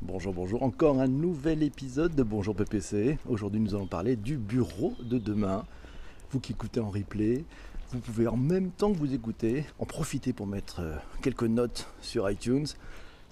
Bonjour, bonjour. Encore un nouvel épisode de Bonjour PPC. Aujourd'hui, nous allons parler du bureau de demain. Vous qui écoutez en replay, vous pouvez en même temps que vous écoutez en profiter pour mettre euh, quelques notes sur iTunes.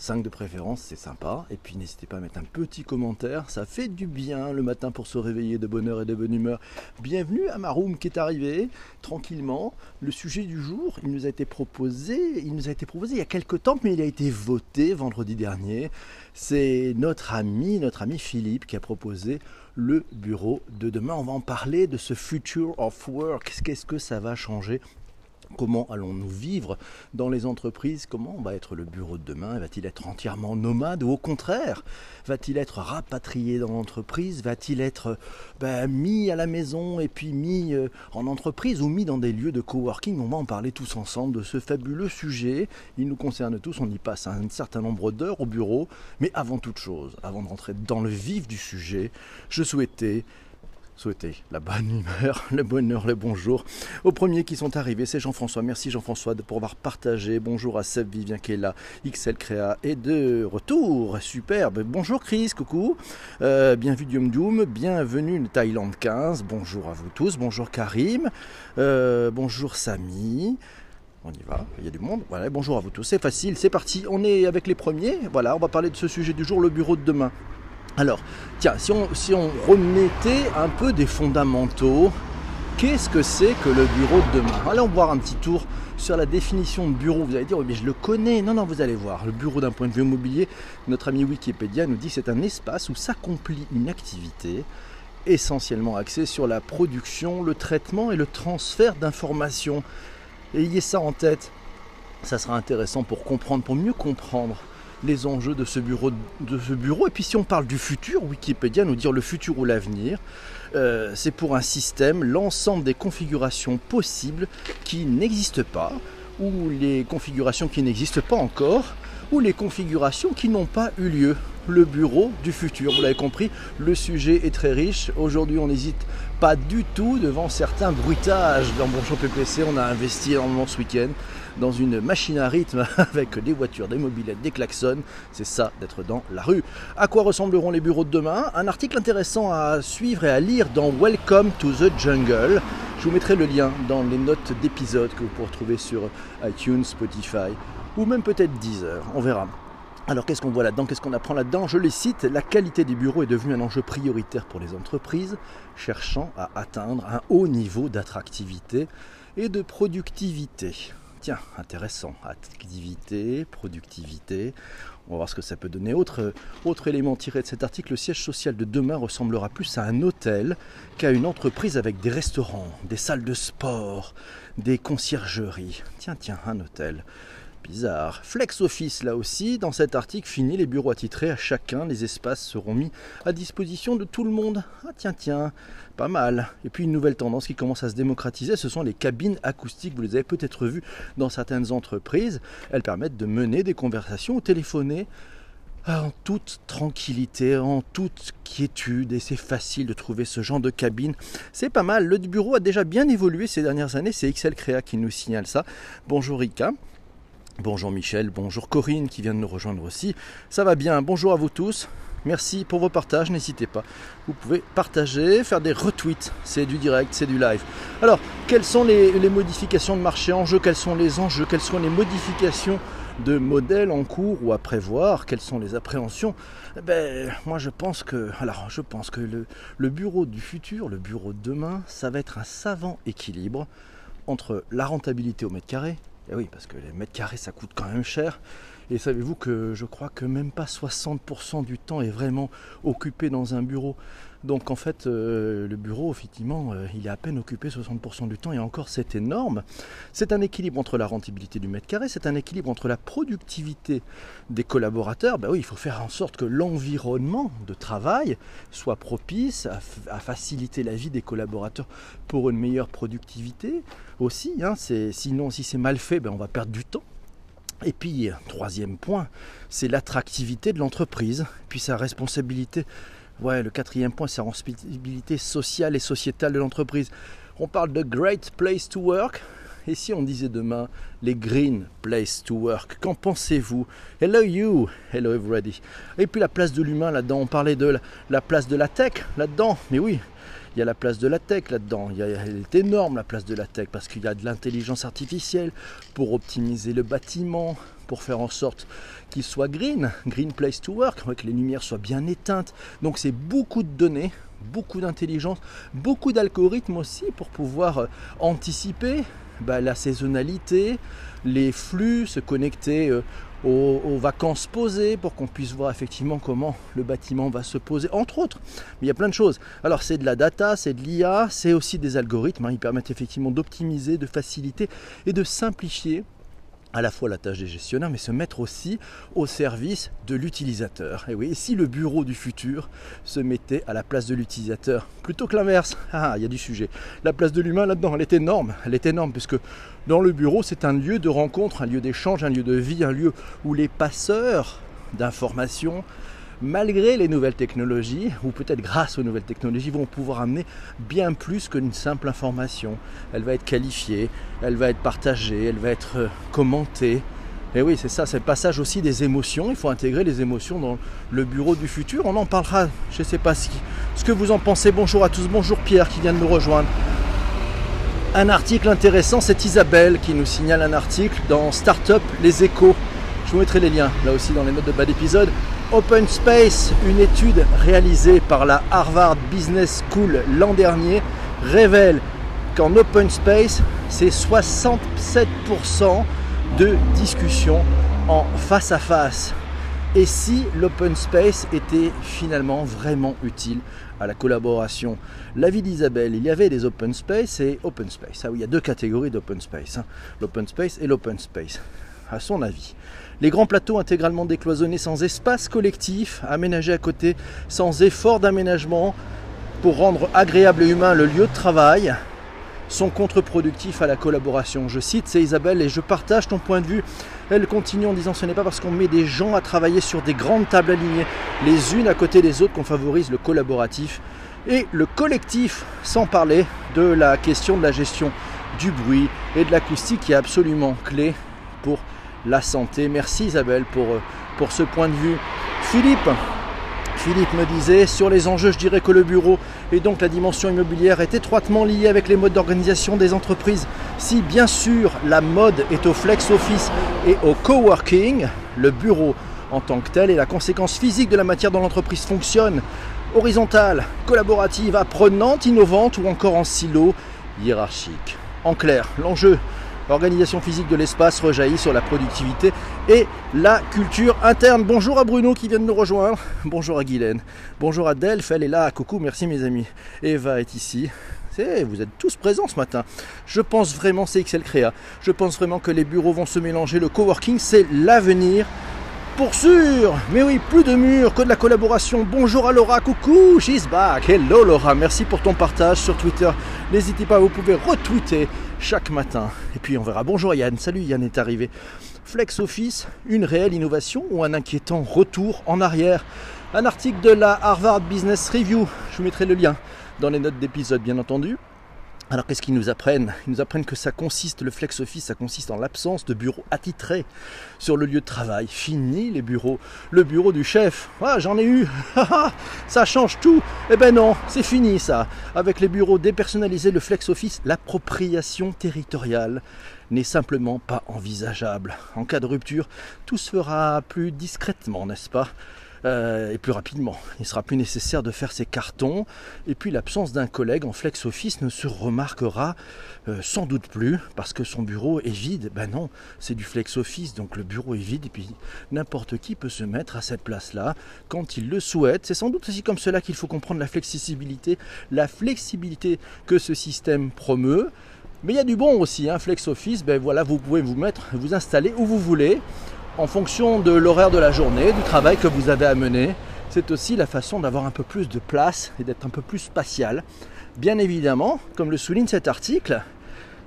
5 de préférence, c'est sympa. Et puis n'hésitez pas à mettre un petit commentaire, ça fait du bien le matin pour se réveiller de bonne heure et de bonne humeur. Bienvenue à ma room qui est arrivé tranquillement. Le sujet du jour, il nous a été proposé, il nous a été proposé il y a quelques temps, mais il a été voté vendredi dernier. C'est notre ami, notre ami Philippe qui a proposé le bureau de demain. On va en parler de ce future of work. Qu'est-ce que ça va changer Comment allons-nous vivre dans les entreprises? Comment va être le bureau de demain? Va-t-il être entièrement nomade ou au contraire Va-t-il être rapatrié dans l'entreprise? Va-t-il être ben, mis à la maison et puis mis euh, en entreprise ou mis dans des lieux de coworking? On va en parler tous ensemble de ce fabuleux sujet. Il nous concerne tous, on y passe un certain nombre d'heures au bureau. Mais avant toute chose, avant de rentrer dans le vif du sujet, je souhaitais souhaiter la bonne humeur, le bonheur, le bonjour aux premiers qui sont arrivés. C'est Jean-François. Merci Jean-François pour avoir partagé. Bonjour à Seb Vivien qui est là, XL Créa et de retour. Superbe. Bonjour Chris, coucou. Euh, bienvenue Dium Doom, bienvenue Thaïlande 15. Bonjour à vous tous. Bonjour Karim. Euh, bonjour Samy. On y va, il y a du monde. Voilà, bonjour à vous tous. C'est facile, c'est parti. On est avec les premiers. Voilà, on va parler de ce sujet du jour, le bureau de demain. Alors, tiens, si on, remettait un peu des fondamentaux, qu'est-ce que c'est que le bureau de demain? Allons voir un petit tour sur la définition de bureau. Vous allez dire, oui, mais je le connais. Non, non, vous allez voir. Le bureau d'un point de vue immobilier, notre ami Wikipédia nous dit que c'est un espace où s'accomplit une activité essentiellement axée sur la production, le traitement et le transfert d'informations. Ayez ça en tête. Ça sera intéressant pour comprendre, pour mieux comprendre les enjeux de ce bureau. Et puis si on parle du futur, Wikipédia nous dit le futur ou l'avenir, euh, c'est pour un système l'ensemble des configurations possibles qui n'existent pas, ou les configurations qui n'existent pas encore, ou les configurations qui n'ont pas eu lieu. Le bureau du futur, vous l'avez compris, le sujet est très riche. Aujourd'hui, on n'hésite pas du tout devant certains bruitages. Dans Bonjour PPC, on a investi énormément ce week-end dans une machine à rythme avec des voitures, des mobilettes, des klaxons. C'est ça d'être dans la rue. À quoi ressembleront les bureaux de demain? Un article intéressant à suivre et à lire dans Welcome to the Jungle. Je vous mettrai le lien dans les notes d'épisode que vous pourrez trouver sur iTunes, Spotify ou même peut-être Deezer. On verra. Alors qu'est-ce qu'on voit là-dedans? Qu'est-ce qu'on apprend là-dedans? Je les cite, la qualité des bureaux est devenue un enjeu prioritaire pour les entreprises cherchant à atteindre un haut niveau d'attractivité et de productivité. Tiens, intéressant. Activité, productivité. On va voir ce que ça peut donner. Autre, autre élément tiré de cet article, le siège social de demain ressemblera plus à un hôtel qu'à une entreprise avec des restaurants, des salles de sport, des conciergeries. Tiens, tiens, un hôtel. Bizarre. Flex Office, là aussi, dans cet article, fini les bureaux attitrés à chacun. Les espaces seront mis à disposition de tout le monde. Ah tiens, tiens, pas mal. Et puis une nouvelle tendance qui commence à se démocratiser, ce sont les cabines acoustiques. Vous les avez peut-être vues dans certaines entreprises. Elles permettent de mener des conversations ou téléphoner en toute tranquillité, en toute quiétude, et c'est facile de trouver ce genre de cabine. C'est pas mal. Le bureau a déjà bien évolué ces dernières années. C'est XL Créa qui nous signale ça. Bonjour Rika. Bonjour Michel, bonjour Corinne qui vient de nous rejoindre aussi. Ça va bien, bonjour à vous tous. Merci pour vos partages, n'hésitez pas. Vous pouvez partager, faire des retweets, c'est du direct, c'est du live. Alors, quelles sont les, modifications de marché en jeu Quels sont les enjeux Quelles sont les modifications de modèles en cours ou à prévoir Quelles sont les appréhensions? Eh ben, Moi, je pense que, le, le bureau du futur, le bureau de demain, ça va être un savant équilibre entre la rentabilité au mètre carré, et eh oui, parce que les mètres carrés, ça coûte quand même cher. Et savez-vous que je crois que même pas 60% du temps est vraiment occupé dans un bureau. Donc en fait, euh, le bureau, effectivement, euh, il est à peine occupé 60% du temps et encore c'est énorme. C'est un équilibre entre la rentabilité du mètre carré, c'est un équilibre entre la productivité des collaborateurs. Ben oui, il faut faire en sorte que l'environnement de travail soit propice à, faciliter la vie des collaborateurs pour une meilleure productivité aussi. Hein. sinon, si c'est mal fait, ben, on va perdre du temps. Et puis, troisième point, c'est l'attractivité de l'entreprise, puis sa responsabilité Ouais, le quatrième point, c'est la responsabilité sociale et sociétale de l'entreprise. On parle de Great Place to Work. Et si on disait demain les green place to work Qu'en pensez-vous? Hello you, hello everybody. Et puis la place de l'humain là-dedans, on parlait de la, place de la tech là-dedans. Mais oui, il y a la place de la tech là-dedans. Elle est énorme la place de la tech parce qu'il y a de l'intelligence artificielle pour optimiser le bâtiment, pour faire en sorte qu'il soit green, green place to work, que les lumières soient bien éteintes. Donc c'est beaucoup de données, beaucoup d'intelligence, beaucoup d'algorithmes aussi pour pouvoir euh, anticiper bah, la saisonnalité, les flux, se connecter euh, aux, vacances posées pour qu'on puisse voir effectivement comment le bâtiment va se poser, entre autres. Mais il y a plein de choses. Alors c'est de la data, c'est de l'IA, c'est aussi des algorithmes. Hein. Ils permettent effectivement d'optimiser, de faciliter et de simplifier à la fois la tâche des gestionnaires, mais se mettre aussi au service de l'utilisateur. Et oui, si le bureau du futur se mettait à la place de l'utilisateur, plutôt que l'inverse, ah, il y a du sujet. La place de l'humain là-dedans, elle est énorme, elle est énorme, puisque dans le bureau, c'est un lieu de rencontre, un lieu d'échange, un lieu de vie, un lieu où les passeurs d'informations, malgré les nouvelles technologies, ou peut-être grâce aux nouvelles technologies, vont pouvoir amener bien plus qu'une simple information. Elle va être qualifiée, elle va être partagée, elle va être euh, commentée. Et oui, c'est ça, c'est le passage aussi des émotions. Il faut intégrer les émotions dans le bureau du futur. On en parlera, je ne sais pas ce que vous en pensez. Bonjour à tous, bonjour Pierre qui vient de nous rejoindre. Un article intéressant, c'est Isabelle qui nous signale un article dans Startup Les Échos. Je vous mettrai les liens là aussi dans les notes de bas d'épisode. Open Space, une étude réalisée par la Harvard Business School l'an dernier, révèle qu'en Open Space, c'est 67% de discussions en face à face. Et si l'open space était finalement vraiment utile à la collaboration? L'avis d'Isabelle, il y avait des open space et open space. Ah oui, il y a deux catégories d'open space, hein. l'open space et l'open space. À son avis, les grands plateaux intégralement décloisonnés sans espace collectif, aménagés à côté, sans effort d'aménagement pour rendre agréable et humain le lieu de travail, sont contre-productifs à la collaboration. Je cite, c'est Isabelle et je partage ton point de vue. Elle continue en disant ce n'est pas parce qu'on met des gens à travailler sur des grandes tables alignées les unes à côté des autres qu'on favorise le collaboratif et le collectif, sans parler de la question de la gestion du bruit et de l'acoustique qui est absolument clé pour la santé. Merci Isabelle pour, euh, pour ce point de vue. Philippe, Philippe me disait, sur les enjeux, je dirais que le bureau et donc la dimension immobilière est étroitement liée avec les modes d'organisation des entreprises. Si bien sûr la mode est au flex office et au coworking, le bureau en tant que tel est la conséquence physique de la matière dont l'entreprise fonctionne, horizontale, collaborative, apprenante, innovante ou encore en silo hiérarchique. En clair, l'enjeu L'organisation physique de l'espace rejaillit sur la productivité et la culture interne. Bonjour à Bruno qui vient de nous rejoindre. Bonjour à Guylaine. Bonjour à Delph, elle est là. Coucou, merci mes amis. Eva est ici. Vous êtes tous présents ce matin. Je pense vraiment, c'est XL Créa. Je pense vraiment que les bureaux vont se mélanger. Le coworking, c'est l'avenir pour sûr Mais oui, plus de murs que de la collaboration. Bonjour à Laura, coucou, she's back. Hello Laura, merci pour ton partage sur Twitter. N'hésitez pas, vous pouvez retweeter chaque matin. Et puis on verra. Bonjour Yann, salut Yann est arrivé. Flex Office, une réelle innovation ou un inquiétant retour en arrière? Un article de la Harvard Business Review, je vous mettrai le lien dans les notes d'épisode bien entendu. Alors qu'est-ce qu'ils nous apprennent? Ils nous apprennent que ça consiste, le flex office, ça consiste en l'absence de bureaux attitrés sur le lieu de travail. Fini les bureaux. Le bureau du chef, ah j'en ai eu, ça change tout. Eh ben non, c'est fini ça. Avec les bureaux dépersonnalisés, le flex office, l'appropriation territoriale n'est simplement pas envisageable. En cas de rupture, tout se fera plus discrètement, n'est-ce pas? Euh, et plus rapidement. Il sera plus nécessaire de faire ses cartons et puis l'absence d'un collègue en flex office ne se remarquera euh, sans doute plus parce que son bureau est vide. Ben non, c'est du flex office donc le bureau est vide et puis n'importe qui peut se mettre à cette place-là quand il le souhaite. C'est sans doute aussi comme cela qu'il faut comprendre la flexibilité, la flexibilité que ce système promeut. Mais il y a du bon aussi, hein, Flex Office, ben voilà, vous pouvez vous mettre, vous installer où vous voulez en fonction de l'horaire de la journée, du travail que vous avez à mener. C'est aussi la façon d'avoir un peu plus de place et d'être un peu plus spatial. Bien évidemment, comme le souligne cet article,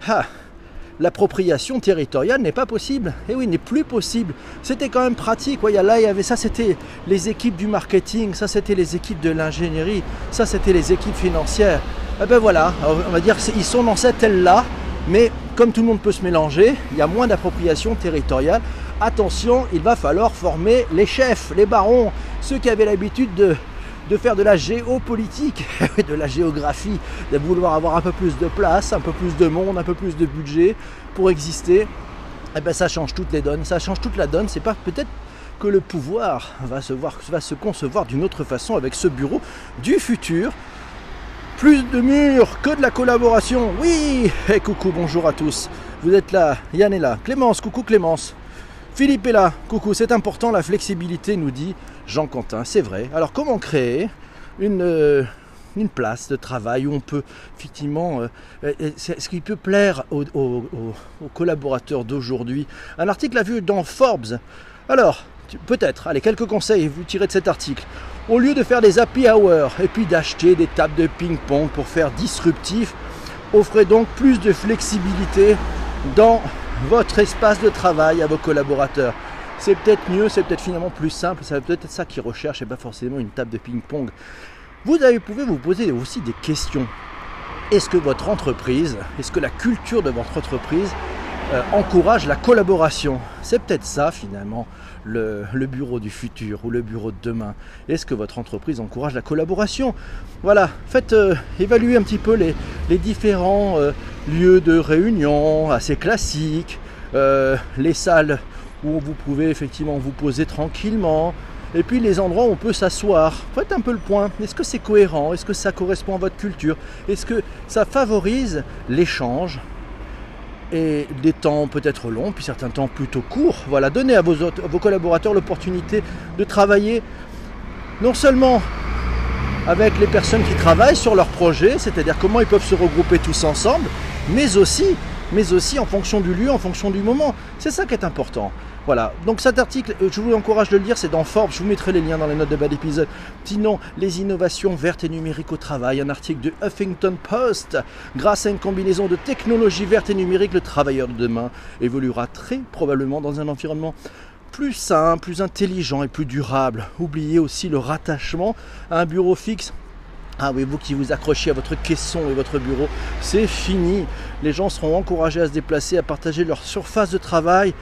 ah, l'appropriation territoriale n'est pas possible. Eh oui, n'est plus possible. C'était quand même pratique. Là, il y avait ça, c'était les équipes du marketing, ça, c'était les équipes de l'ingénierie, ça, c'était les équipes financières. Eh ben voilà, on va dire ils sont dans cette aile-là, mais comme tout le monde peut se mélanger, il y a moins d'appropriation territoriale. Attention, il va falloir former les chefs, les barons, ceux qui avaient l'habitude de, faire de la géopolitique, de la géographie, de vouloir avoir un peu plus de place, un peu plus de monde, un peu plus de budget pour exister. Eh ben ça change toutes les donnes, ça change toute la donne. C'est pas peut-être que le pouvoir va se, voir, va se concevoir d'une autre façon avec ce bureau du futur. Plus de murs que de la collaboration. Oui Et coucou, bonjour à tous. Vous êtes là, Yann est là. Clémence, coucou Clémence. Philippe est là. Coucou, c'est important la flexibilité, nous dit Jean Quentin. C'est vrai. Alors comment créer une, euh, une place de travail où on peut effectivement, euh, ce qui peut plaire aux, aux collaborateurs d'aujourd'hui. Un article a vu dans Forbes. Alors, peut-être, allez, quelques conseils vous tirez de cet article. Au lieu de faire des happy hours et puis d'acheter des tables de ping-pong pour faire disruptif, offrez donc plus de flexibilité dans votre espace de travail à vos collaborateurs. C'est peut-être mieux, c'est peut-être finalement plus simple, c'est peut-être ça qu'ils recherchent et pas forcément une table de ping-pong. Vous pouvez vous poser aussi des questions. Est-ce que votre entreprise, est-ce que la culture de votre entreprise euh, encourage la collaboration? C'est peut-être ça finalement le, bureau du futur ou le bureau de demain Est-ce que votre entreprise encourage la collaboration? Voilà, faites euh, évaluer un petit peu les, différents euh, lieux de réunion assez classiques, euh, les salles où vous pouvez effectivement vous poser tranquillement, et puis les endroits où on peut s'asseoir. Faites un peu le point. Est-ce que c'est cohérent? Est-ce que ça correspond à votre culture? Est-ce que ça favorise l'échange et des temps peut-être longs, puis certains temps plutôt courts? Voilà, donnez à vos, vos collaborateurs l'opportunité de travailler non seulement avec les personnes qui travaillent sur leur projet, c'est-à-dire comment ils peuvent se regrouper tous ensemble, mais aussi, mais aussi en fonction du lieu, en fonction du moment. C'est ça qui est important. Voilà, donc cet article, euh, je vous encourage de le lire, c'est dans Forbes, je vous mettrai les liens dans les notes de bas d'épisode. Sinon, les innovations vertes et numériques au travail, un article de Huffington Post. Grâce à une combinaison de technologies vertes et numériques, le travailleur de demain évoluera très probablement dans un environnement plus sain, plus intelligent et plus durable. Oubliez aussi le rattachement à un bureau fixe ah oui, vous qui vous accrochez à votre caisson et votre bureau, c'est fini. Les gens seront encouragés à se déplacer, à partager leur surface de travail,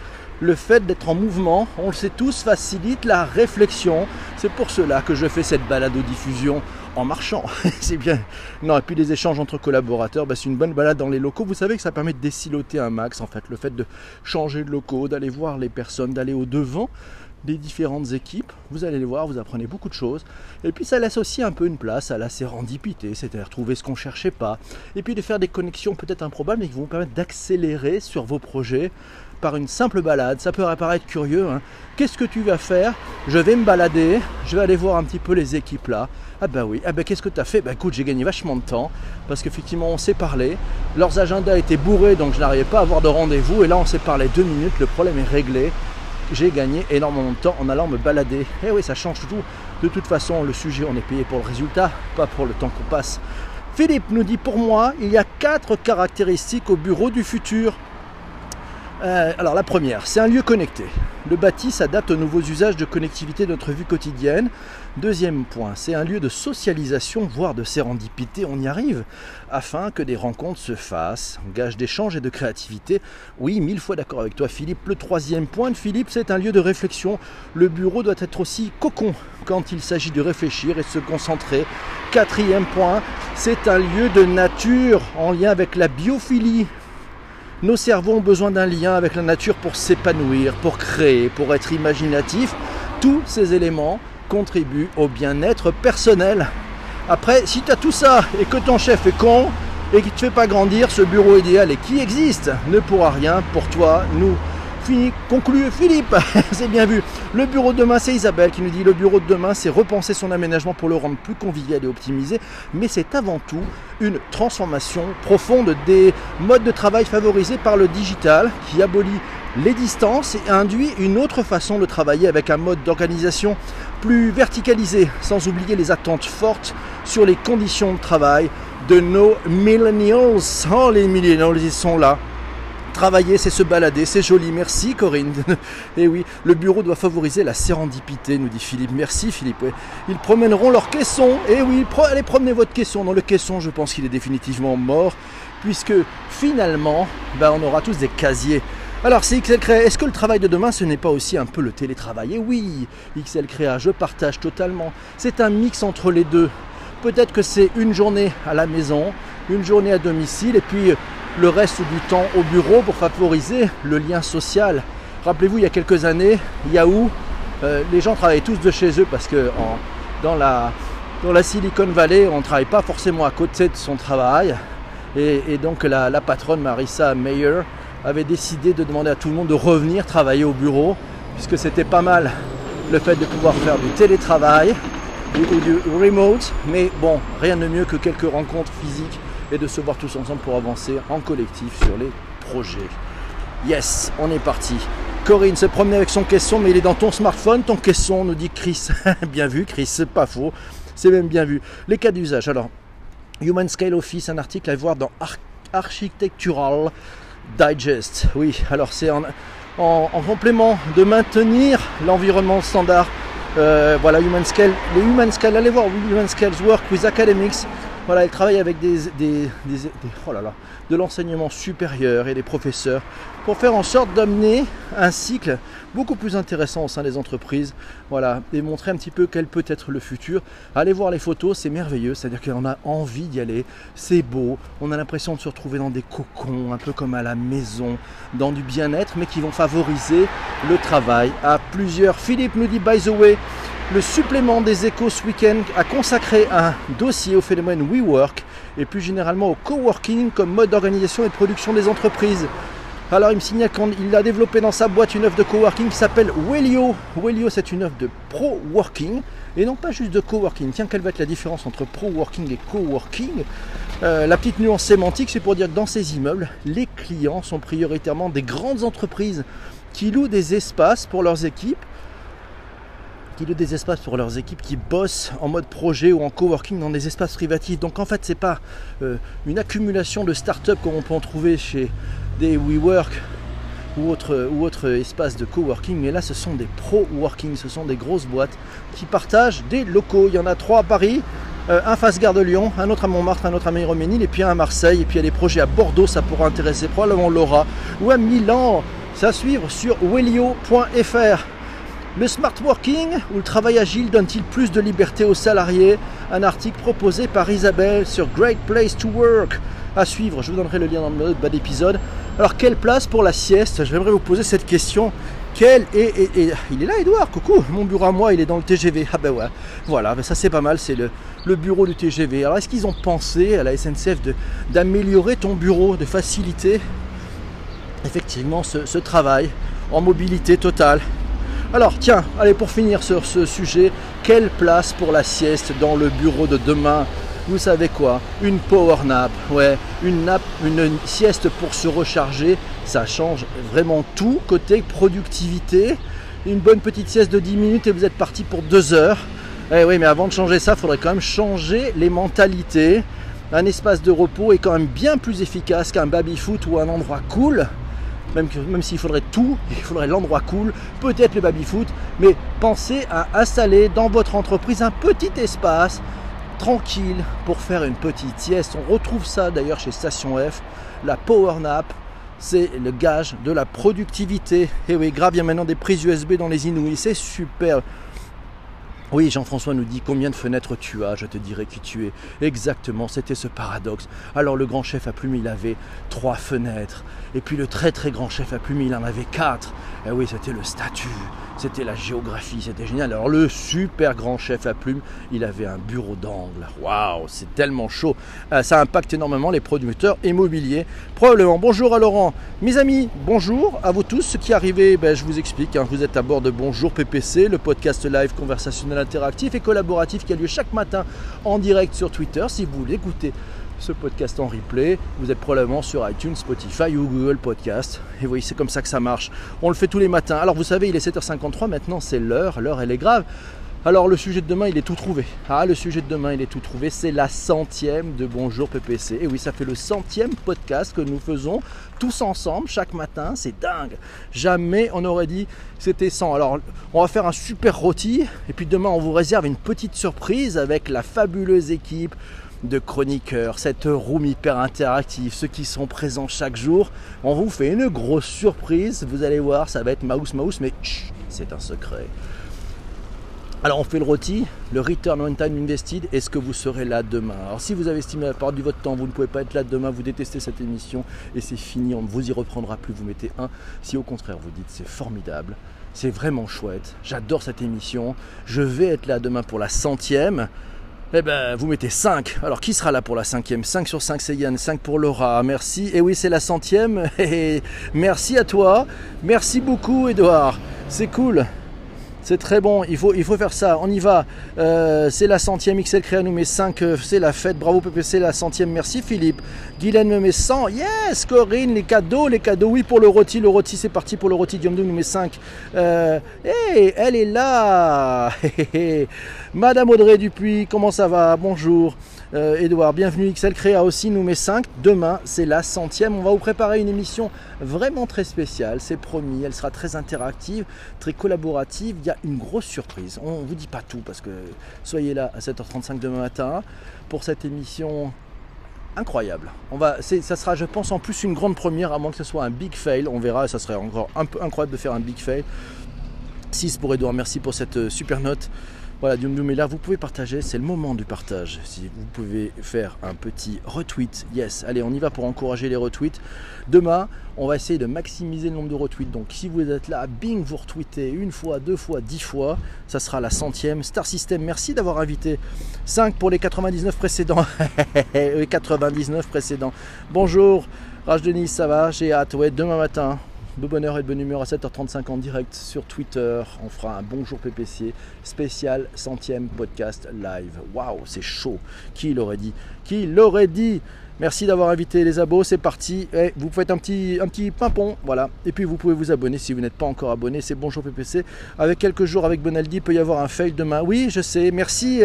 le fait d'être en mouvement, on le sait tous, facilite la réflexion. C'est pour cela que je fais cette balade aux diffusion en marchant. c'est bien. Non, et puis les échanges entre collaborateurs, bah, c'est une bonne balade dans les locaux. Vous savez que ça permet de déciloter un max, en fait. Le fait de changer de locaux, d'aller voir les personnes, d'aller au devant des différentes équipes. Vous allez les voir, vous apprenez beaucoup de choses. Et puis ça laisse aussi un peu une place à la sérendipité, c'est-à-dire trouver ce qu'on ne cherchait pas. Et puis de faire des connexions peut-être improbables, mais qui vont vous permettre d'accélérer sur vos projets par une simple balade. Ça peut paraître curieux. Hein. Qu'est-ce que tu vas faire? Je vais me balader, je vais aller voir un petit peu les équipes là. Ah ben oui, ah ben qu'est-ce que tu as fait? Ben écoute, j'ai gagné vachement de temps parce qu'effectivement on s'est parlé. Leurs agendas étaient bourrés donc je n'arrivais pas à avoir de rendez-vous et là on s'est parlé deux minutes, le problème est réglé. J'ai gagné énormément de temps en allant me balader. Et eh oui, ça change tout. De toute façon, le sujet, on est payé pour le résultat, pas pour le temps qu'on passe. Philippe nous dit pour moi, il y a quatre caractéristiques au bureau du futur. Euh, alors la première, c'est un lieu connecté. Le bâti s'adapte aux nouveaux usages de connectivité de notre vie quotidienne. Deuxième point, c'est un lieu de socialisation, voire de sérendipité, on y arrive, afin que des rencontres se fassent, gage d'échange et de créativité. Oui, mille fois d'accord avec toi Philippe. Le troisième point de Philippe, c'est un lieu de réflexion. Le bureau doit être aussi cocon quand il s'agit de réfléchir et de se concentrer. Quatrième point, c'est un lieu de nature en lien avec la biophilie. Nos cerveaux ont besoin d'un lien avec la nature pour s'épanouir, pour créer, pour être imaginatif. Tous ces éléments contribuent au bien-être personnel. Après, si tu as tout ça et que ton chef est con et qu'il ne te fait pas grandir, ce bureau idéal et qui existe ne pourra rien pour toi, nous Fini, conclu Philippe, c'est bien vu. Le bureau de demain, c'est Isabelle qui nous dit le bureau de demain, c'est repenser son aménagement pour le rendre plus convivial et optimisé, mais c'est avant tout une transformation profonde des modes de travail favorisés par le digital qui abolit les distances et induit une autre façon de travailler avec un mode d'organisation plus verticalisé, sans oublier les attentes fortes sur les conditions de travail de nos millennials. Oh, les millennials, ils sont là Travailler, c'est se balader, c'est joli. Merci Corinne. Et eh oui, le bureau doit favoriser la sérendipité, nous dit Philippe. Merci Philippe. Ils promèneront leur caisson. Et eh oui, allez promenez votre caisson. Dans le caisson, je pense qu'il est définitivement mort, puisque finalement, ben, on aura tous des casiers. Alors c'est XL Créa, est-ce que le travail de demain ce n'est pas aussi un peu le télétravail? Et oui, XL Créa, je partage totalement. C'est un mix entre les deux. Peut-être que c'est une journée à la maison, une journée à domicile et puis le reste du temps au bureau pour favoriser le lien social. Rappelez-vous, il y a quelques années, Yahoo, euh, les gens travaillaient tous de chez eux parce que dans, la, Silicon Valley, on ne travaille pas forcément à côté de son travail. Et, donc la, la, patronne Marissa Mayer avait décidé de demander à tout le monde de revenir travailler au bureau, puisque c'était pas mal le fait de pouvoir faire du télétravail ou du remote, mais bon, rien de mieux que quelques rencontres physiques et de se voir tous ensemble pour avancer en collectif sur les projets. Yes, on est parti. Corinne se promenait avec son caisson, mais il est dans ton smartphone, ton caisson, nous dit Chris. bien vu, Chris, c'est pas faux. C'est même bien vu. Les cas d'usage. Alors, Human Scale Office, un article à voir dans Architectural Digest. Oui, alors c'est en, complément de maintenir l'environnement standard. Euh, voilà, Human Scale. Les Human Scale, allez voir Human Scales Work with Academics. Voilà, elle travaille avec des, oh de l'enseignement supérieur et des professeurs pour faire en sorte d'amener un cycle beaucoup plus intéressant au sein des entreprises. Voilà, et montrer un petit peu quel peut être le futur. Allez voir les photos, c'est merveilleux, c'est-à-dire qu'on a envie d'y aller, c'est beau, on a l'impression de se retrouver dans des cocons, un peu comme à la maison, dans du bien-être, mais qui vont favoriser le travail à plusieurs. Philippe nous dit, by the way, le supplément des échos ce week-end a consacré un dossier au phénomène WeWork et plus généralement au coworking comme mode d'organisation et de production des entreprises. Alors il me signale qu'il a développé dans sa boîte une œuvre de coworking qui s'appelle Wellio. Wellio c'est une œuvre de pro-working et non pas juste de coworking. Tiens, quelle va être la différence entre pro-working et coworking? Euh, La petite nuance sémantique, c'est pour dire que dans ces immeubles, les clients sont prioritairement des grandes entreprises qui louent des espaces pour leurs équipes qui louent des espaces pour leurs équipes qui bossent en mode projet ou en coworking dans des espaces privatifs. Donc en fait, c'est pas euh, une accumulation de start-up comme on peut en trouver chez des WeWork ou autres ou espaces de coworking, mais là ce sont des pro-working, ce sont des grosses boîtes qui partagent des locaux. Il y en a trois à Paris, euh, un face Gare de Lyon, un autre à Montmartre, un autre à Méroménil, et puis un à Marseille, et puis il y a des projets à Bordeaux, ça pourra intéresser probablement Laura, ou à Milan. Ça à suivre sur wellio.fr. Le smart working ou le travail agile donne-t-il plus de liberté aux salariés? Un article proposé par Isabelle sur Great Place to Work. À suivre, je vous donnerai le lien dans le bas d'épisode. Alors, quelle place pour la sieste? J'aimerais vous poser cette question. Quel est, Il est là, Edouard, coucou Mon bureau à moi, il est dans le TGV. Ah ben ouais, voilà, ben ça c'est pas mal, c'est le, bureau du TGV. Alors, est-ce qu'ils ont pensé à la SNCF d'améliorer ton bureau, de faciliter effectivement ce travail en mobilité totale? Alors tiens, allez pour finir sur ce sujet, quelle place pour la sieste dans le bureau de demain? Vous savez quoi? Une power nap, ouais, une nap, une sieste pour se recharger, ça change vraiment tout côté productivité. Une bonne petite sieste de 10 minutes et vous êtes parti pour 2 heures. Eh oui, mais avant de changer ça, il faudrait quand même changer les mentalités. Un espace de repos est quand même bien plus efficace qu'un baby-foot ou un endroit cool même, s'il faudrait tout, il faudrait l'endroit cool, peut-être le baby-foot, mais pensez à installer dans votre entreprise un petit espace tranquille pour faire une petite sieste. On retrouve ça d'ailleurs chez Station F, la Power Nap. C'est le gage de la productivité. Et oui, grave, il y a maintenant des prises USB dans les Inouïs. C'est super. Oui, Jean-François nous dit combien de fenêtres tu as, je te dirai qui tu es. Exactement, c'était ce paradoxe. Alors le grand chef à plume, il avait trois fenêtres. Et puis le très très grand chef à plume, il en avait quatre. Et eh oui, c'était le statut, c'était la géographie, c'était génial. Alors le super grand chef à plume, il avait un bureau d'angle. Waouh, c'est tellement chaud. Euh, ça impacte énormément les producteurs immobiliers. Probablement. Bonjour à Laurent. Mes amis, bonjour à vous tous. Ce qui arrivait, ben, je vous explique. Hein. vous êtes à bord de Bonjour PPC, le podcast live conversationnel interactif et collaboratif qui a lieu chaque matin en direct sur Twitter. Si vous voulez écouter ce podcast en replay. Vous êtes probablement sur iTunes, Spotify ou Google Podcast. Et oui, c'est comme ça que ça marche. On le fait tous les matins. Alors vous savez, il est 7h53, maintenant c'est l'heure. L'heure, elle est grave. Alors le sujet de demain, il est tout trouvé. Ah, le sujet de demain, il est tout trouvé. C'est la centième de Bonjour PPC. Et oui, ça fait le centième podcast que nous faisons tous ensemble chaque matin. C'est dingue. Jamais on aurait dit c'était 100. Alors on va faire un super rôti. Et puis demain, on vous réserve une petite surprise avec la fabuleuse équipe de chroniqueurs, cette room hyper interactive, ceux qui sont présents chaque jour. On vous fait une grosse surprise. Vous allez voir, ça va être mouse mouse, mais c'est un secret. Alors on fait le rôti, le return on time invested, est-ce que vous serez là demain? Alors si vous avez estimé la part du votre temps, vous ne pouvez pas être là demain, vous détestez cette émission et c'est fini, on ne vous y reprendra plus, vous mettez un. Si au contraire vous dites c'est formidable, c'est vraiment chouette, j'adore cette émission, je vais être là demain pour la centième, eh ben, vous mettez 5. Alors, qui sera là pour la cinquième? 5 sur 5, c'est Yann. 5 pour Laura. Merci. Et oui, c'est la centième. Et merci à toi. Merci beaucoup, Edouard. C'est cool. C'est très bon, il faut, il faut faire ça, on y va. Euh, c'est la centième, XL Créa nous met 5, euh, c'est la fête, bravo PPC, la centième, merci Philippe. Guylaine me met 100, yes Corinne, les cadeaux, les cadeaux, oui pour le rôti, le rôti c'est parti pour le rôti, Diomdou nous met 5. Euh, hey, elle est là Madame Audrey Dupuis, comment ça va? Bonjour. Edouard, bienvenue. XL Créa aussi nous met 5. Demain, c'est la centième. On va vous préparer une émission vraiment très spéciale, c'est promis. Elle sera très interactive, très collaborative. Il y a une grosse surprise. On ne vous dit pas tout parce que soyez là à 7h35 demain matin pour cette émission incroyable. On va, ça sera, je pense, en plus une grande première, à moins que ce soit un big fail. On verra, ça serait encore un peu incroyable de faire un big fail. 6 pour Edouard, merci pour cette euh, super note. Voilà, Dioum est là, vous pouvez partager, c'est le moment du partage. Si vous pouvez faire un petit retweet, yes, allez, on y va pour encourager les retweets. Demain, on va essayer de maximiser le nombre de retweets. Donc si vous êtes là, bing, vous retweetez une fois, deux fois, dix fois, ça sera la centième. Star System, merci d'avoir invité. 5 pour les 99 précédents. 99 précédents. Bonjour, Raj Denis, ça va? J'ai hâte, ouais, demain matin de bonheur et de bonne humeur à 7h35 en direct sur Twitter. On fera un bonjour PPC spécial centième podcast live. Waouh, c'est chaud. Qui l'aurait dit? Qui l'aurait dit? Merci d'avoir invité les abos, c'est parti. Eh, vous faites un petit, un petit pimpon, voilà. Et puis vous pouvez vous abonner si vous n'êtes pas encore abonné. C'est Bonjour PPC. Avec quelques jours avec Bonaldi, il peut y avoir un fail demain. Oui, je sais, merci.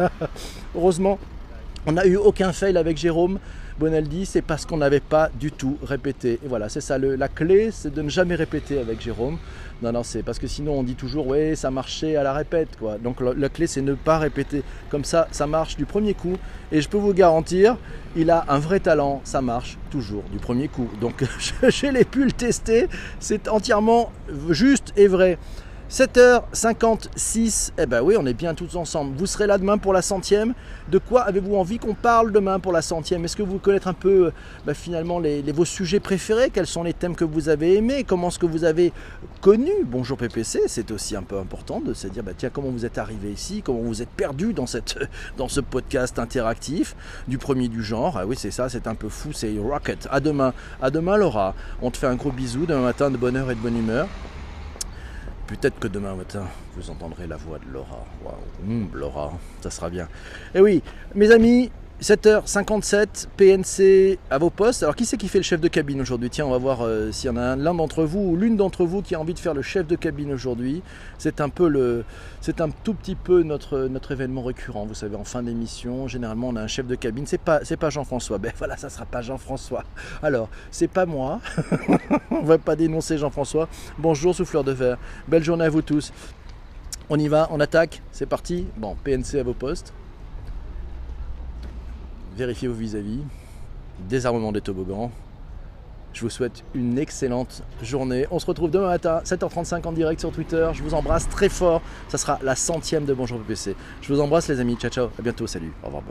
Heureusement, on n'a eu aucun fail avec Jérôme. Bonaldi, c'est parce qu'on n'avait pas du tout répété. Et voilà, c'est ça. la clé, c'est de ne jamais répéter avec Jérôme. Non, non, c'est parce que sinon on dit toujours, ouais, ça marchait à la répète, quoi. Donc la, clé, c'est ne pas répéter. Comme ça, ça marche du premier coup. Et je peux vous garantir, il a un vrai talent, ça marche toujours du premier coup. Donc je l'ai pu le tester, c'est entièrement juste et vrai. 7h56, eh ben oui, on est bien tous ensemble. Vous serez là demain pour la centième. De quoi avez-vous envie qu'on parle demain pour la centième? Est-ce que vous connaissez un peu euh, bah, finalement les, vos sujets préférés? Quels sont les thèmes que vous avez aimés? Comment est-ce que vous avez connu Bonjour PPC C'est aussi un peu important de se dire, bah, tiens, comment vous êtes arrivé ici? Comment vous êtes perdu dans, cette, dans ce podcast interactif du premier du genre? Ah oui, c'est ça, c'est un peu fou, c'est Rocket. À demain, à demain Laura. On te fait un gros bisou demain matin de bonne heure et de bonne humeur. Peut-être que demain matin, vous entendrez la voix de Laura. Waouh, hum, Laura, ça sera bien. Eh oui, mes amis, 7h57, PNC à vos postes. Alors qui c'est qui fait le chef de cabine aujourd'hui? Tiens, on va voir euh, s'il y en a l'un d'entre vous ou l'une d'entre vous qui a envie de faire le chef de cabine aujourd'hui. C'est un peu le, c'est un tout petit peu notre, notre événement récurrent. Vous savez, en fin d'émission, généralement on a un chef de cabine. C'est pas, c'est pas Jean-François. Ben voilà, ça sera pas Jean-François. Alors, c'est pas moi. on va pas dénoncer Jean-François. Bonjour souffleur de verre. Belle journée à vous tous. On y va, on attaque. C'est parti. Bon, PNC à vos postes vérifiez vos vis-à-vis, désarmement des toboggans. Je vous souhaite une excellente journée. On se retrouve demain matin, 7h35 en direct sur Twitter. Je vous embrasse très fort. Ça sera la centième de Bonjour PPC. Je vous embrasse les amis. Ciao ciao. À bientôt. Salut. Au revoir.